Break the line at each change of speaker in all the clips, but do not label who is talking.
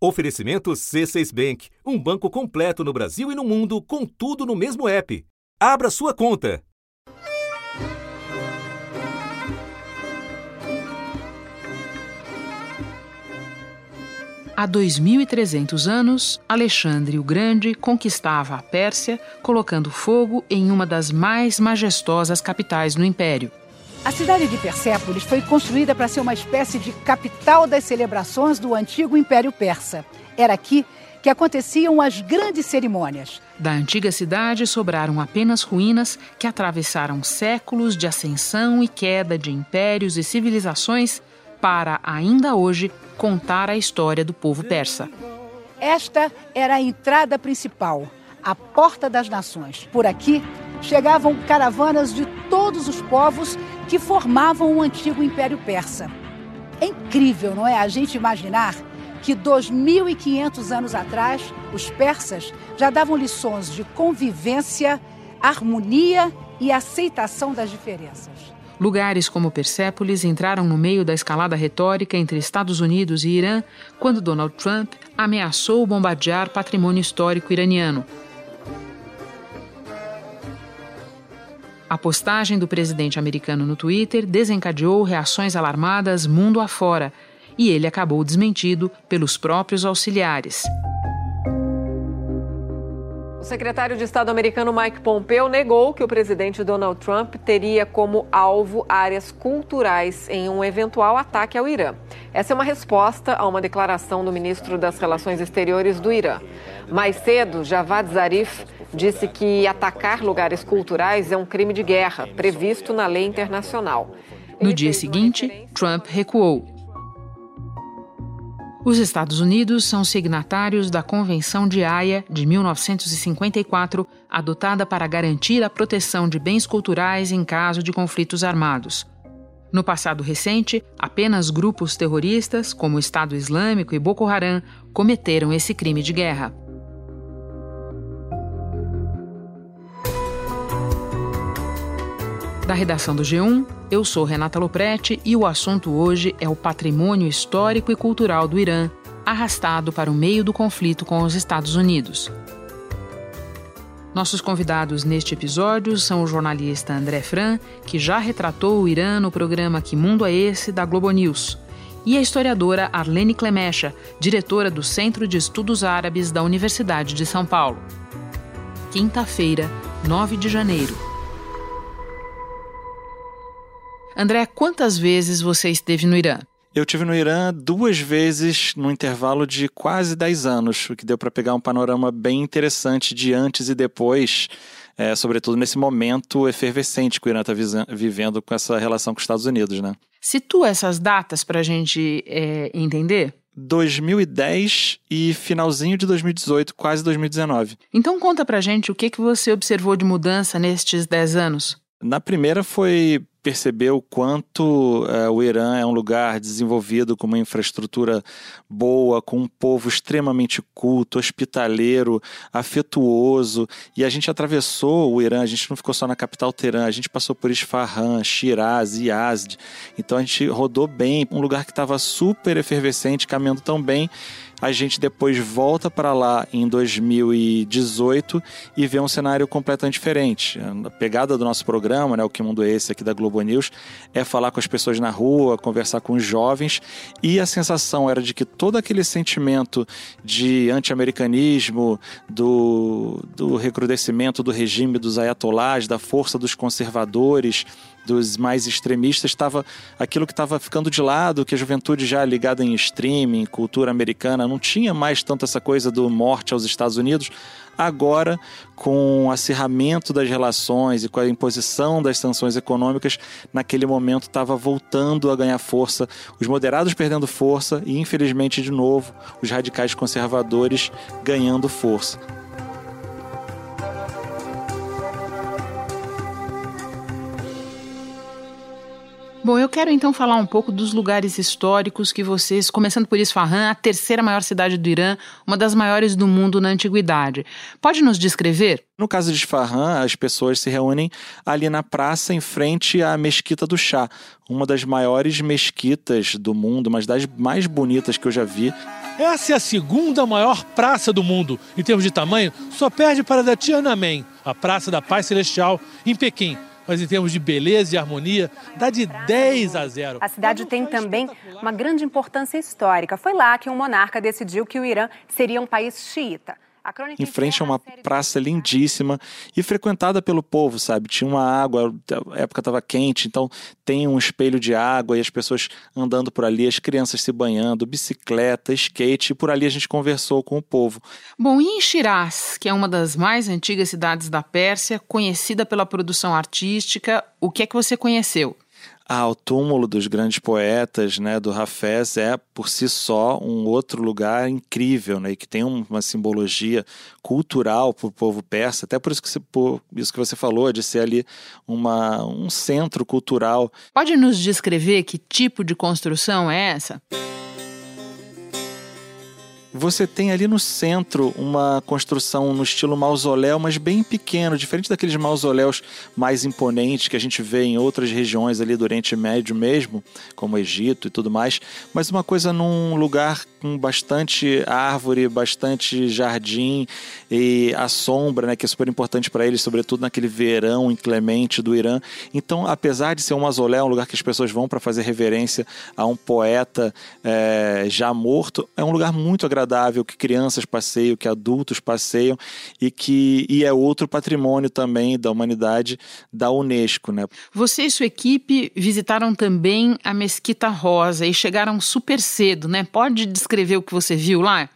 Oferecimento C6 Bank, um banco completo no Brasil e no mundo, com tudo no mesmo app. Abra sua conta.
Há 2.300 anos, Alexandre o Grande conquistava a Pérsia, colocando fogo em uma das mais majestosas capitais no Império.
A cidade de Persépolis foi construída para ser uma espécie de capital das celebrações do antigo Império Persa. Era aqui que aconteciam as grandes cerimônias.
Da antiga cidade sobraram apenas ruínas que atravessaram séculos de ascensão e queda de impérios e civilizações para, ainda hoje, contar a história do povo persa.
Esta era a entrada principal, a Porta das Nações. Por aqui chegavam caravanas de todos os povos que formavam o antigo Império Persa. É incrível, não é? A gente imaginar que 2.500 anos atrás, os persas já davam lições de convivência, harmonia e aceitação das diferenças.
Lugares como Persépolis entraram no meio da escalada retórica entre Estados Unidos e Irã quando Donald Trump ameaçou bombardear patrimônio histórico iraniano, A postagem do presidente americano no Twitter desencadeou reações alarmadas mundo afora e ele acabou desmentido pelos próprios auxiliares.
O secretário de Estado americano Mike Pompeo negou que o presidente Donald Trump teria como alvo áreas culturais em um eventual ataque ao Irã. Essa é uma resposta a uma declaração do ministro das Relações Exteriores do Irã. Mais cedo, Javad Zarif disse que atacar lugares culturais é um crime de guerra previsto na lei internacional.
No dia seguinte, Trump recuou. Os Estados Unidos são signatários da Convenção de Haia de 1954, adotada para garantir a proteção de bens culturais em caso de conflitos armados. No passado recente, apenas grupos terroristas, como o Estado Islâmico e Boko Haram, cometeram esse crime de guerra. Da redação do G1, eu sou Renata Loprete e o assunto hoje é o patrimônio histórico e cultural do Irã, arrastado para o meio do conflito com os Estados Unidos. Nossos convidados neste episódio são o jornalista André Fran, que já retratou o Irã no programa Que Mundo é Esse da Globo News, e a historiadora Arlene Clemecha, diretora do Centro de Estudos Árabes da Universidade de São Paulo. Quinta-feira, 9 de janeiro. André, quantas vezes você esteve no Irã?
Eu tive no Irã duas vezes no intervalo de quase 10 anos, o que deu para pegar um panorama bem interessante de antes e depois, é, sobretudo nesse momento efervescente que o Irã está vivendo com essa relação com os Estados Unidos, né?
Situa essas datas para a gente é, entender.
2010 e finalzinho de 2018, quase 2019.
Então conta pra gente o que, que você observou de mudança nestes 10 anos.
Na primeira foi perceber o quanto é, o Irã é um lugar desenvolvido com uma infraestrutura boa, com um povo extremamente culto, hospitaleiro, afetuoso. E a gente atravessou o Irã, a gente não ficou só na capital Teherã, a gente passou por Isfahan, Shiraz, Yazd. Então a gente rodou bem, um lugar que estava super efervescente, caminhando tão bem a gente depois volta para lá em 2018 e vê um cenário completamente diferente. A pegada do nosso programa, né, o Que Mundo é Esse aqui da Globo News, é falar com as pessoas na rua, conversar com os jovens e a sensação era de que todo aquele sentimento de anti-americanismo, do, do recrudescimento do regime dos ayatollahs, da força dos conservadores, dos mais extremistas estava aquilo que estava ficando de lado, que a juventude já ligada em streaming, cultura americana, não tinha mais tanto essa coisa do morte aos Estados Unidos. Agora, com o acirramento das relações e com a imposição das sanções econômicas, naquele momento estava voltando a ganhar força, os moderados perdendo força e, infelizmente, de novo, os radicais conservadores ganhando força.
Bom, eu quero então falar um pouco dos lugares históricos que vocês, começando por Isfahan, a terceira maior cidade do Irã, uma das maiores do mundo na antiguidade. Pode nos descrever?
No caso de Isfahan, as pessoas se reúnem ali na praça em frente à Mesquita do Chá, uma das maiores mesquitas do mundo, uma das mais bonitas que eu já vi.
Essa é a segunda maior praça do mundo. Em termos de tamanho, só perde para a da Tiananmen, a Praça da Paz Celestial, em Pequim. Mas em termos de beleza e harmonia, dá de 10 a 0.
A cidade tem também uma grande importância histórica. Foi lá que um monarca decidiu que o Irã seria um país xiita
em frente a uma praça lindíssima e frequentada pelo povo, sabe? Tinha uma água, a época estava quente, então tem um espelho de água e as pessoas andando por ali, as crianças se banhando, bicicleta, skate, e por ali a gente conversou com o povo.
Bom, e em Shiraz, que é uma das mais antigas cidades da Pérsia, conhecida pela produção artística, o que é que você conheceu?
Ah, o túmulo dos grandes poetas, né, do Hafez é por si só um outro lugar incrível, né, que tem uma simbologia cultural para o povo persa. Até por isso que, você, por isso que você falou de ser ali uma, um centro cultural.
Pode nos descrever que tipo de construção é essa?
Você tem ali no centro uma construção no estilo mausoléu, mas bem pequeno, diferente daqueles mausoléus mais imponentes que a gente vê em outras regiões ali do Oriente Médio mesmo, como Egito e tudo mais, mas uma coisa num lugar com bastante árvore, bastante jardim e a sombra, né, que é super importante para eles, sobretudo naquele verão inclemente do Irã. Então, apesar de ser um mausoléu, um lugar que as pessoas vão para fazer reverência a um poeta é, já morto, é um lugar muito agradável agradável que crianças passeiam, que adultos passeiam e que e é outro patrimônio também da humanidade da Unesco, né?
Você e sua equipe visitaram também a Mesquita Rosa e chegaram super cedo, né? Pode descrever o que você viu lá?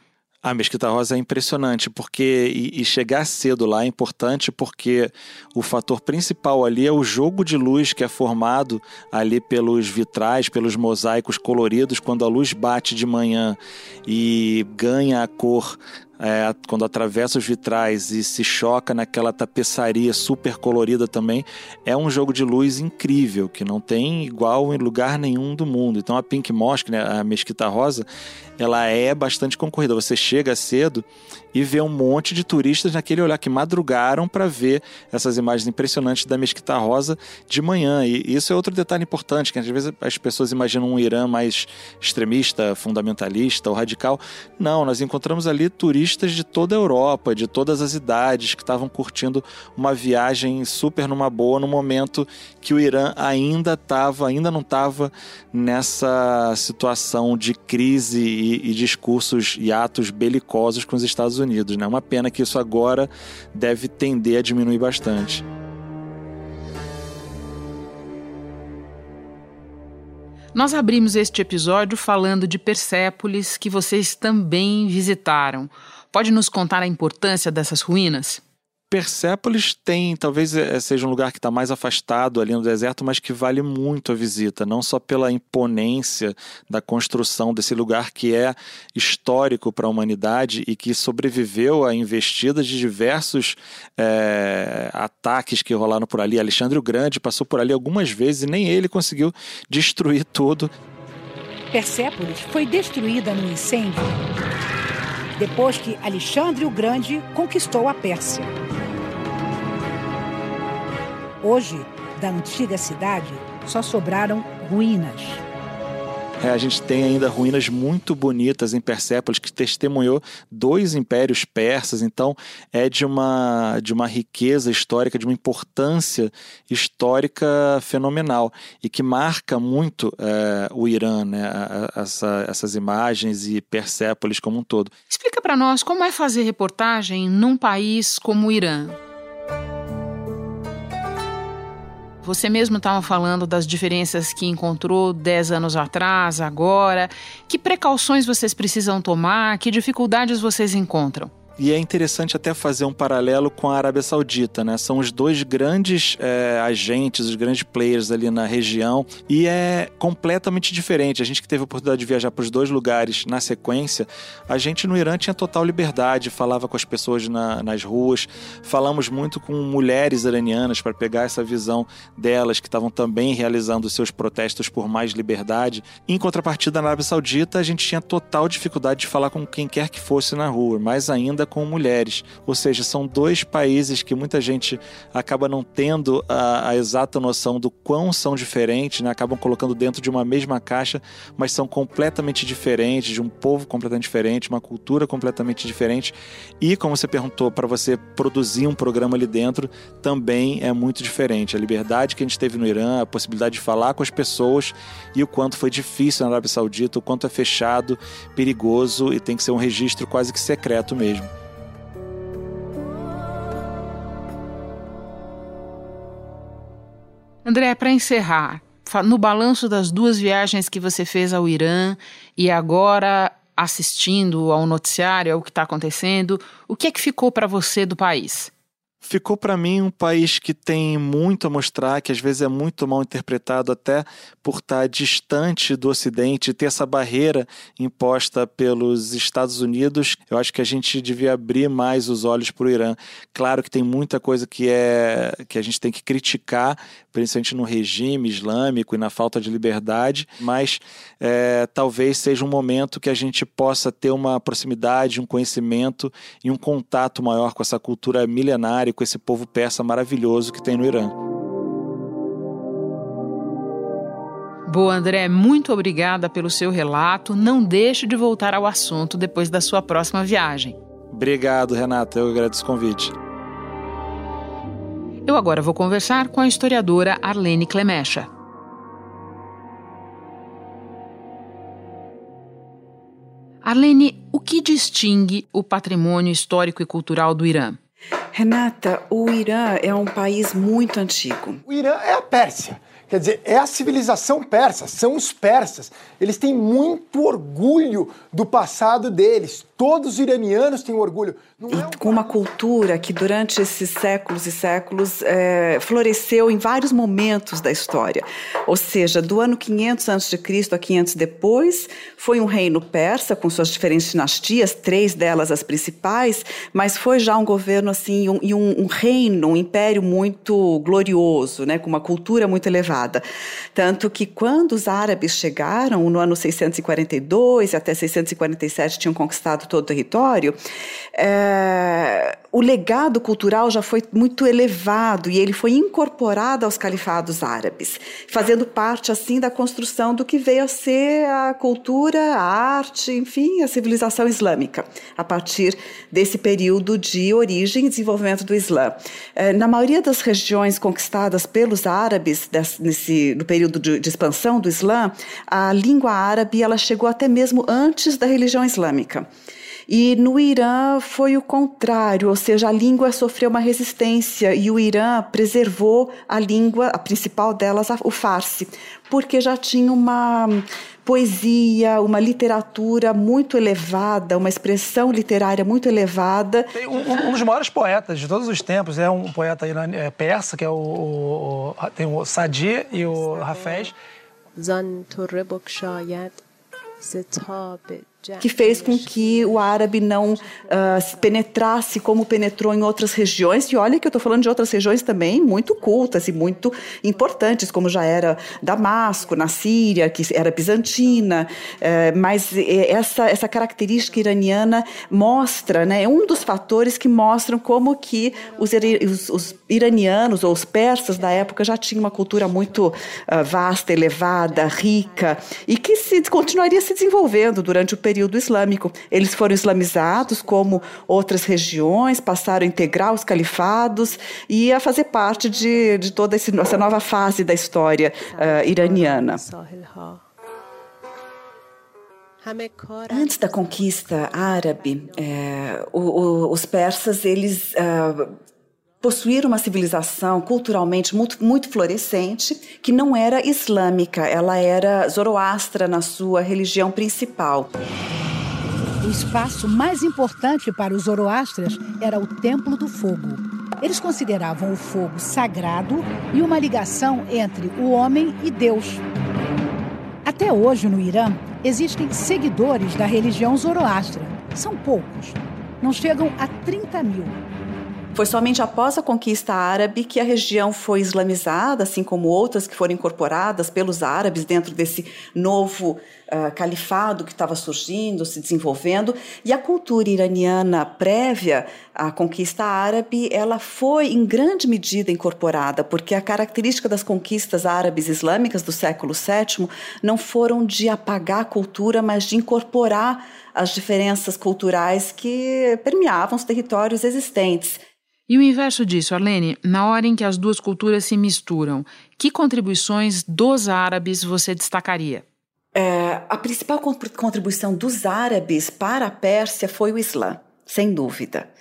A Mesquita Rosa é impressionante, porque e, e, chegar cedo lá é importante porque o fator principal ali é o jogo de luz que é formado ali pelos vitrais, pelos mosaicos coloridos, quando a luz bate de manhã e ganha a cor é, quando atravessa os vitrais e se choca naquela tapeçaria super colorida também, é um jogo de luz incrível, que não tem igual em lugar nenhum do mundo. Então a Pink Mosque, né, a Mesquita Rosa, ela é bastante concorrida. Você chega cedo e vê um monte de turistas naquele olhar que madrugaram para ver essas imagens impressionantes da Mesquita Rosa de manhã. E isso é outro detalhe importante, que às vezes as pessoas imaginam um Irã mais extremista, fundamentalista ou radical. Não, nós encontramos ali turistas de toda a Europa, de todas as idades, que estavam curtindo uma viagem super numa boa no momento que o Irã ainda estava, ainda não estava nessa situação de crise e, e discursos e atos belicosos com os Estados Unidos. Né? Uma pena que isso agora deve tender a diminuir bastante.
Nós abrimos este episódio falando de Persépolis, que vocês também visitaram. Pode nos contar a importância dessas ruínas?
Persépolis tem, talvez eh, seja um lugar que está mais afastado ali no deserto, mas que vale muito a visita, não só pela imponência da construção desse lugar que é histórico para a humanidade e que sobreviveu a investidas de diversos é, ataques que rolaram por ali. Alexandre o Grande passou por ali algumas vezes e nem ele conseguiu destruir tudo.
Persépolis foi destruída no incêndio depois que Alexandre o Grande conquistou a Pérsia. Hoje, da antiga cidade, só sobraram ruínas.
É, a gente tem ainda ruínas muito bonitas em Persépolis que testemunhou dois impérios persas, então é de uma, de uma riqueza histórica, de uma importância histórica fenomenal e que marca muito é, o Irã, né, essa, essas imagens e Persépolis como um todo.
Explica para nós como é fazer reportagem num país como o Irã. Você mesmo estava falando das diferenças que encontrou 10 anos atrás, agora. Que precauções vocês precisam tomar? Que dificuldades vocês encontram?
E é interessante até fazer um paralelo com a Arábia Saudita, né? São os dois grandes é, agentes, os grandes players ali na região e é completamente diferente. A gente que teve a oportunidade de viajar para os dois lugares na sequência, a gente no Irã tinha total liberdade, falava com as pessoas na, nas ruas, falamos muito com mulheres iranianas para pegar essa visão delas que estavam também realizando seus protestos por mais liberdade. Em contrapartida, na Arábia Saudita, a gente tinha total dificuldade de falar com quem quer que fosse na rua, mais ainda com mulheres. Ou seja, são dois países que muita gente acaba não tendo a, a exata noção do quão são diferentes, né? acabam colocando dentro de uma mesma caixa, mas são completamente diferentes, de um povo completamente diferente, uma cultura completamente diferente. E, como você perguntou, para você produzir um programa ali dentro também é muito diferente. A liberdade que a gente teve no Irã, a possibilidade de falar com as pessoas e o quanto foi difícil na Arábia Saudita, o quanto é fechado, perigoso e tem que ser um registro quase que secreto mesmo.
André, para encerrar, no balanço das duas viagens que você fez ao Irã e agora assistindo ao noticiário, ao que está acontecendo, o que é que ficou para você do país?
Ficou para mim um país que tem muito a mostrar, que às vezes é muito mal interpretado até por estar distante do Ocidente, ter essa barreira imposta pelos Estados Unidos. Eu acho que a gente devia abrir mais os olhos para o Irã. Claro que tem muita coisa que é que a gente tem que criticar, principalmente no regime islâmico e na falta de liberdade, mas é, talvez seja um momento que a gente possa ter uma proximidade, um conhecimento e um contato maior com essa cultura milenária com esse povo persa maravilhoso que tem no Irã.
Boa, André, muito obrigada pelo seu relato. Não deixe de voltar ao assunto depois da sua próxima viagem.
Obrigado, Renata. Eu agradeço o convite.
Eu agora vou conversar com a historiadora Arlene Clemecha. Arlene, o que distingue o patrimônio histórico e cultural do Irã?
Renata, o Irã é um país muito antigo.
O Irã é a Pérsia. Quer dizer, é a civilização persa, são os persas. Eles têm muito orgulho do passado deles. Todos os iranianos têm orgulho.
Não e é um... com uma cultura que durante esses séculos e séculos é, floresceu em vários momentos da história. Ou seja, do ano 500 a.C. a 500 depois, foi um reino persa com suas diferentes dinastias, três delas as principais, mas foi já um governo assim, um, e um, um reino, um império muito glorioso, né, com uma cultura muito elevada. Tanto que quando os árabes chegaram, no ano 642 até 647 tinham conquistado todo o território, é, o legado cultural já foi muito elevado e ele foi incorporado aos califados árabes, fazendo parte assim da construção do que veio a ser a cultura, a arte, enfim, a civilização islâmica, a partir desse período de origem e desenvolvimento do Islã. É, na maioria das regiões conquistadas pelos árabes nesse, no período de, de expansão do Islã, a língua árabe ela chegou até mesmo antes da religião islâmica. E no Irã foi o contrário, ou seja, a língua sofreu uma resistência e o Irã preservou a língua, a principal delas, o farsi, porque já tinha uma poesia, uma literatura muito elevada, uma expressão literária muito elevada.
Um, um, dos maiores poetas de todos os tempos é um poeta é, persa, que é o, o, tem o Sadi e o Hafez
que fez com que o árabe não uh, penetrasse como penetrou em outras regiões. E olha que eu estou falando de outras regiões também muito cultas e muito importantes, como já era Damasco, na Síria, que era bizantina. Uh, mas essa, essa característica iraniana mostra, né, é um dos fatores que mostram como que os, os, os iranianos ou os persas da época já tinham uma cultura muito uh, vasta, elevada, rica, e que se continuaria se desenvolvendo durante o período período islâmico. Eles foram islamizados como outras regiões, passaram a integrar os califados e a fazer parte de, de toda essa nova fase da história uh, iraniana. Antes da conquista árabe, é, o, o, os persas eles uh, possuíram uma civilização culturalmente muito, muito florescente, que não era islâmica, ela era zoroastra na sua religião principal.
O espaço mais importante para os zoroastras era o Templo do Fogo. Eles consideravam o fogo sagrado e uma ligação entre o homem e Deus. Até hoje, no Irã, existem seguidores da religião zoroastra. São poucos, não chegam a 30 mil.
Foi somente após a conquista árabe que a região foi islamizada, assim como outras que foram incorporadas pelos árabes dentro desse novo uh, califado que estava surgindo, se desenvolvendo. E a cultura iraniana prévia à conquista árabe, ela foi em grande medida incorporada, porque a característica das conquistas árabes islâmicas do século VII não foram de apagar a cultura, mas de incorporar as diferenças culturais que permeavam os territórios existentes.
E o inverso disso, Arlene, na hora em que as duas culturas se misturam, que contribuições dos árabes você destacaria?
É, a principal contribuição dos árabes para a Pérsia foi o Islã, sem dúvida.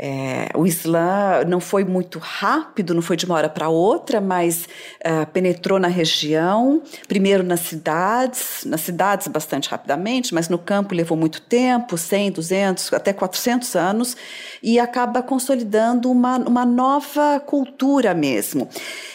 É, o Islã não foi muito rápido, não foi de uma hora para outra, mas é, penetrou na região, primeiro nas cidades, nas cidades bastante rapidamente, mas no campo levou muito tempo 100, 200, até 400 anos e acaba consolidando uma, uma nova cultura mesmo.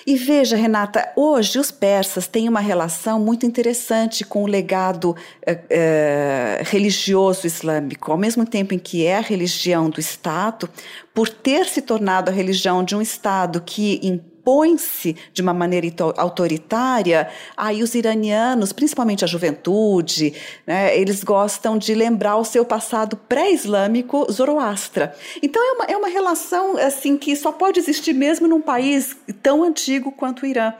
E veja, Renata, hoje os persas têm uma relação muito interessante com o legado é, é, religioso islâmico. Ao mesmo tempo em que é a religião do Estado, por ter se tornado a religião de um Estado que impõe-se de uma maneira autoritária, aí os iranianos, principalmente a juventude, né, eles gostam de lembrar o seu passado pré-islâmico zoroastra. Então é uma, é uma relação assim que só pode existir mesmo num país tão antigo quanto o Irã.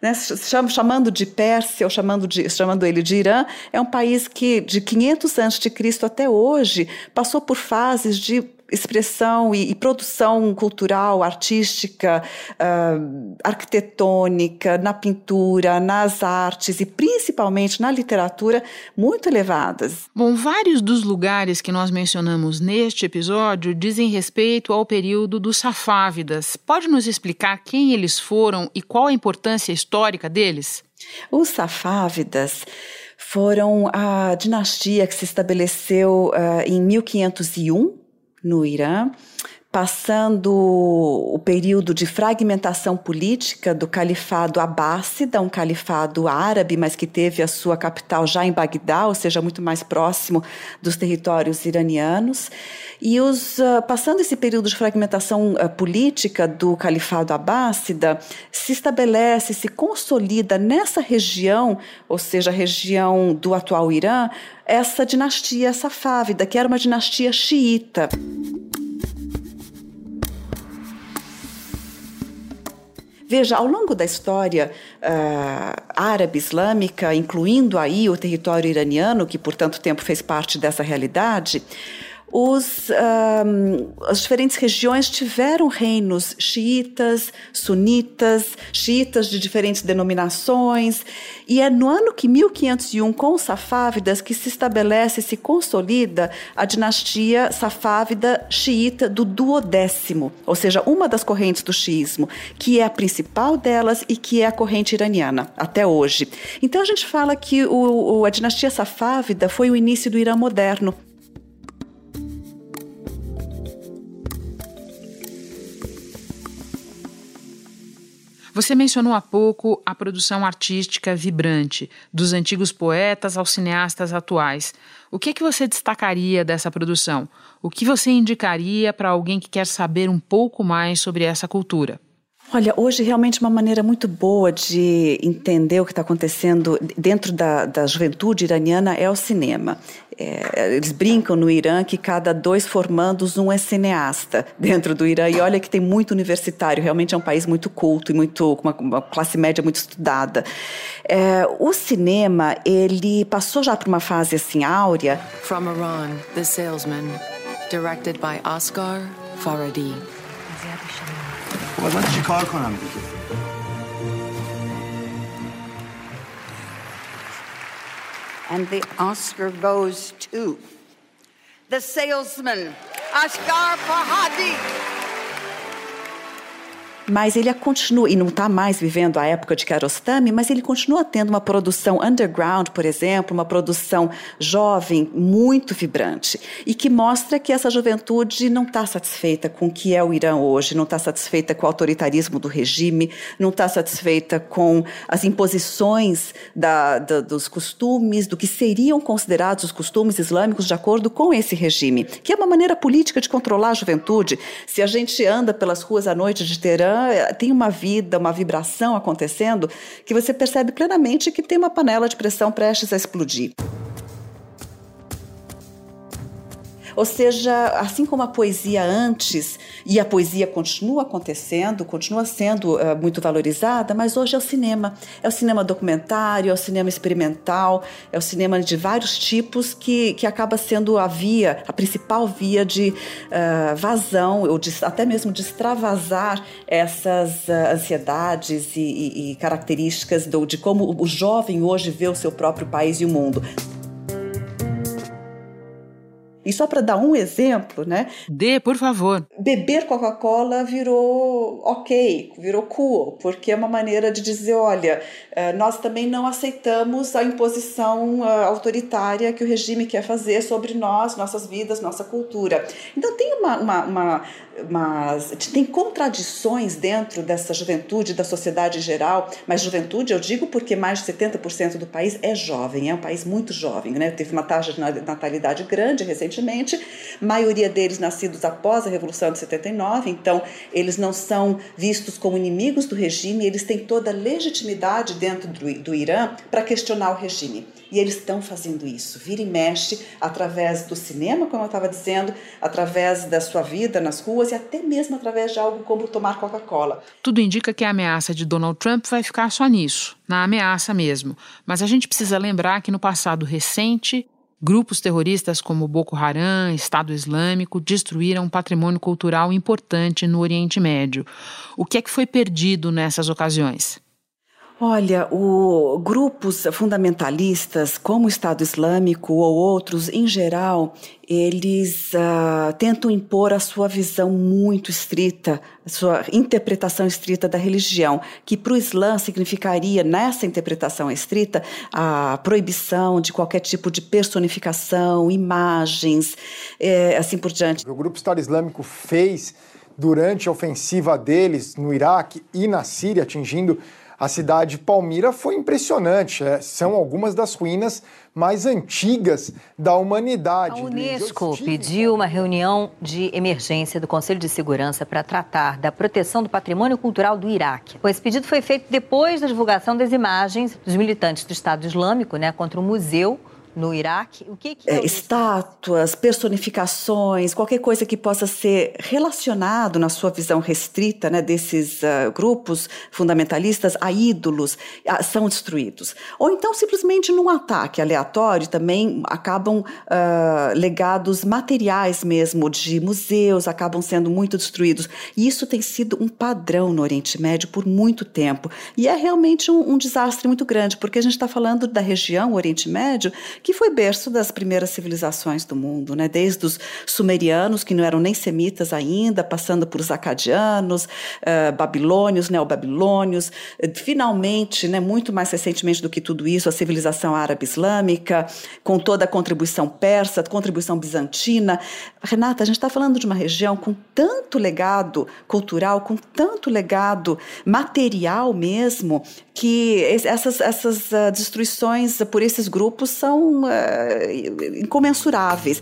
Né, chamando de Pérsia ou chamando, de, chamando ele de Irã, é um país que de 500 a.C. até hoje passou por fases de expressão e, e, produção cultural, artística, uh, arquitetônica, na pintura, nas artes e principalmente na literatura muito elevadas.
Bom, vários dos lugares que nós mencionamos neste episódio dizem respeito ao período dos Safávidas. Pode nos explicar quem eles foram e qual a importância histórica deles?
Os Safávidas foram a dinastia que se estabeleceu uh, em 1501 no Irã, passando o período de fragmentação política do califado abássida, um califado árabe, mas que teve a sua capital já em Bagdá, ou seja, muito mais próximo dos territórios iranianos. E os, uh, passando esse período de fragmentação uh, política do califado abássida, se estabelece, se consolida nessa região, ou seja, a região do atual Irã, essa dinastia safávida, que era uma dinastia xiita. Veja, ao longo da história uh, árabe islâmica, incluindo aí o território iraniano, que por tanto tempo fez parte dessa realidade, os, um, as diferentes regiões tiveram reinos xiitas, sunitas, xiitas de diferentes denominações, e é no ano que 1501, com os safávidas, que se estabelece e se consolida a dinastia safávida xiita do duodécimo, ou seja, uma das correntes do xiismo, que é a principal delas e que é a corrente iraniana, até hoje. Então a gente fala que o, a dinastia safávida foi o início do Irã moderno,
Você mencionou há pouco a produção artística vibrante, dos antigos poetas aos cineastas atuais. O que, é que você destacaria dessa produção? O que você indicaria para alguém que quer saber um pouco mais sobre essa cultura?
Olha, hoje realmente uma maneira muito boa de entender o que está acontecendo dentro da, da juventude iraniana é o cinema. É, eles brincam no Irã que cada dois formandos um é cineasta dentro do Irã. E olha que tem muito universitário, realmente é um país muito culto e muito com uma, uma, classe média muito estudada. É, o cinema ele passou já por uma fase assim áurea. From Iran, The Salesman, directed by Oscar Faradi. چیکار کنم دیگه And the Oscar goes to the salesman, Ashgar Fahadi. Mas ele continua, e não está mais vivendo a época de Kiarostami, mas ele continua tendo uma produção underground, por exemplo, uma produção jovem, muito vibrante, e que mostra que essa juventude não está satisfeita com o que é o Irã hoje, não está satisfeita com o autoritarismo do regime, não está satisfeita com as imposições da, da, dos costumes, do que seriam considerados os costumes islâmicos de acordo com esse regime, que é uma maneira política de controlar a juventude. Se a gente anda pelas ruas à noite de Teherã, tem uma vida, uma vibração acontecendo que você percebe plenamente que tem uma panela de pressão prestes a explodir. Ou seja, assim como a poesia antes, e a poesia continua acontecendo, continua sendo uh, muito valorizada, mas hoje é o cinema. É o cinema documentário, é o cinema experimental, é o cinema de vários tipos que, que acaba sendo a via, a principal via de uh, vazão, ou de, até mesmo de extravasar essas uh, ansiedades e, e, e características do, de como o jovem hoje vê o seu próprio país e o mundo. E só para dar um exemplo, né?
Dê, por favor.
Beber Coca-Cola virou ok, virou cool, porque é uma maneira de dizer, olha, eh, nós também não aceitamos a imposição eh, autoritária que o regime quer fazer sobre nós, nossas vidas, nossa cultura. Então tem uma, uma, uma mas tem contradições dentro dessa juventude, da sociedade em geral, mas juventude eu digo porque mais de 70% do país é jovem, é um país muito jovem, né? Teve uma taxa de natalidade grande recentemente, maioria deles nascidos após a Revolução de 79, então eles não são vistos como inimigos do regime, eles têm toda a legitimidade dentro do, do Irã para questionar o regime. E eles estão fazendo isso, vira e mexe, através do cinema, como eu estava dizendo, através da sua vida nas ruas e até mesmo através de algo como tomar Coca-Cola.
Tudo indica que a ameaça de Donald Trump vai ficar só nisso, na ameaça mesmo. Mas a gente precisa lembrar que no passado recente, grupos terroristas como Boko Haram, Estado Islâmico, destruíram um patrimônio cultural importante no Oriente Médio. O que é que foi perdido nessas ocasiões?
Olha, o, grupos fundamentalistas, como o Estado Islâmico ou outros, em geral, eles uh, tentam impor a sua visão muito estrita, a sua interpretação estrita da religião, que para o Islã significaria, nessa interpretação estrita, a proibição de qualquer tipo de personificação, imagens, é, assim por diante.
O grupo Estado Islâmico fez durante a ofensiva deles no Iraque e na Síria, atingindo a cidade de Palmira foi impressionante. É, são algumas das ruínas mais antigas da humanidade.
A Unesco pediu uma reunião de emergência do Conselho de Segurança para tratar da proteção do patrimônio cultural do Iraque. Esse pedido foi feito depois da divulgação das imagens dos militantes do Estado Islâmico né, contra o museu no Iraque? O que, que
é, é estátuas, personificações, qualquer coisa que possa ser relacionado na sua visão restrita, né, desses uh, grupos fundamentalistas a ídolos, uh, são destruídos. Ou então simplesmente num ataque aleatório também acabam uh, legados materiais mesmo de museus acabam sendo muito destruídos. E isso tem sido um padrão no Oriente Médio por muito tempo. E é realmente um, um desastre muito grande, porque a gente está falando da região Oriente Médio que foi berço das primeiras civilizações do mundo, né? desde os sumerianos, que não eram nem semitas ainda, passando por os acadianos, uh, babilônios, neobabilônios, finalmente, né, muito mais recentemente do que tudo isso, a civilização árabe-islâmica, com toda a contribuição persa, contribuição bizantina. Renata, a gente está falando de uma região com tanto legado cultural, com tanto legado material mesmo, que essas, essas uh, destruições por esses grupos são uh, incomensuráveis.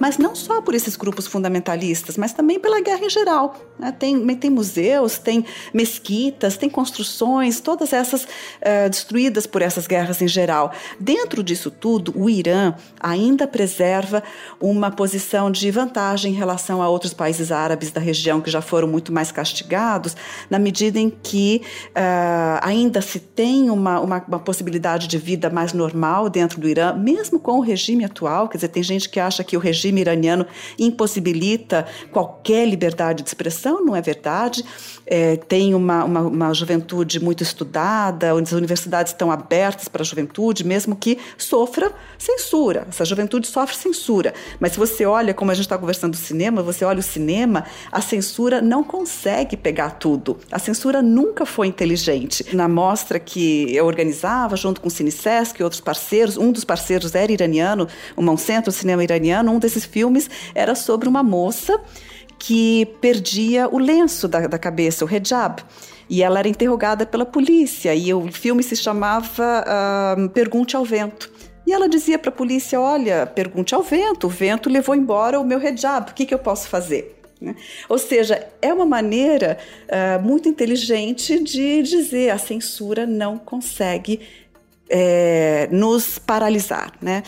Mas não só por esses grupos fundamentalistas, mas também pela guerra em geral. Né? Tem, tem museus, tem mesquitas, tem construções, todas essas uh, destruídas por essas guerras em geral. Dentro disso tudo, o Irã ainda preserva uma posição de vantagem em relação a outros países árabes da região que já foram muito mais castigados, na medida em que uh, ainda se tem uma, uma, uma possibilidade de vida mais normal dentro do Irã, mesmo com o regime atual. Quer dizer, tem gente que acha que o regime regime iraniano impossibilita qualquer liberdade de expressão, não é verdade. É, tem uma, uma, uma, juventude muito estudada, onde as universidades estão abertas para a juventude, mesmo que sofra censura. Essa juventude sofre censura. Mas se você olha, como a gente está conversando do cinema, você olha o cinema, a censura não consegue pegar tudo. A censura nunca foi inteligente. Na mostra que eu organizava, junto com o Cinesesc e outros parceiros, um dos parceiros era iraniano, um centro de cinema iraniano, um desses filmes era sobre uma moça que perdia o lenço da, da cabeça, o hijab. E ela era interrogada pela polícia, e o filme se chamava uh, Pergunte ao Vento. E ela dizia para a polícia: Olha, pergunte ao vento, o vento levou embora o meu hijab, o que, que eu posso fazer? Né? Ou seja, é uma maneira uh, muito inteligente de dizer a censura não consegue é, nos paralisar. Né?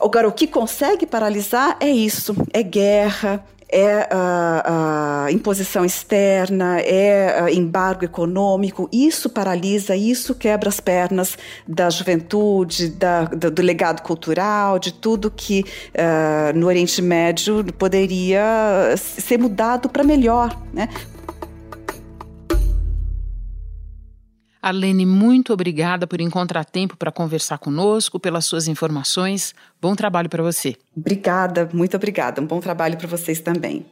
Agora, o que consegue paralisar é isso: é guerra, é a, a imposição externa, é embargo econômico. Isso paralisa, isso quebra as pernas da juventude, da, do, do legado cultural, de tudo que uh, no Oriente Médio poderia ser mudado para melhor. Né?
Arlene, muito obrigada por encontrar tempo para conversar conosco, pelas suas informações. Bom trabalho para você.
Obrigada, muito obrigada. Um bom trabalho para vocês também.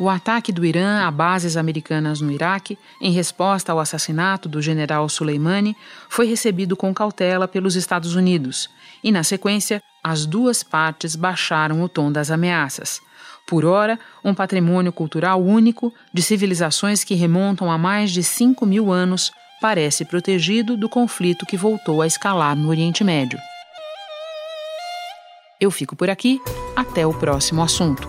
O ataque do Irã a bases americanas no Iraque, em resposta ao assassinato do general Soleimani, foi recebido com cautela pelos Estados Unidos, e, na sequência, as duas partes baixaram o tom das ameaças por ora, um patrimônio cultural único de civilizações que remontam a mais de 5 mil anos, parece protegido do conflito que voltou a escalar no Oriente Médio. Eu fico por aqui, até o próximo assunto.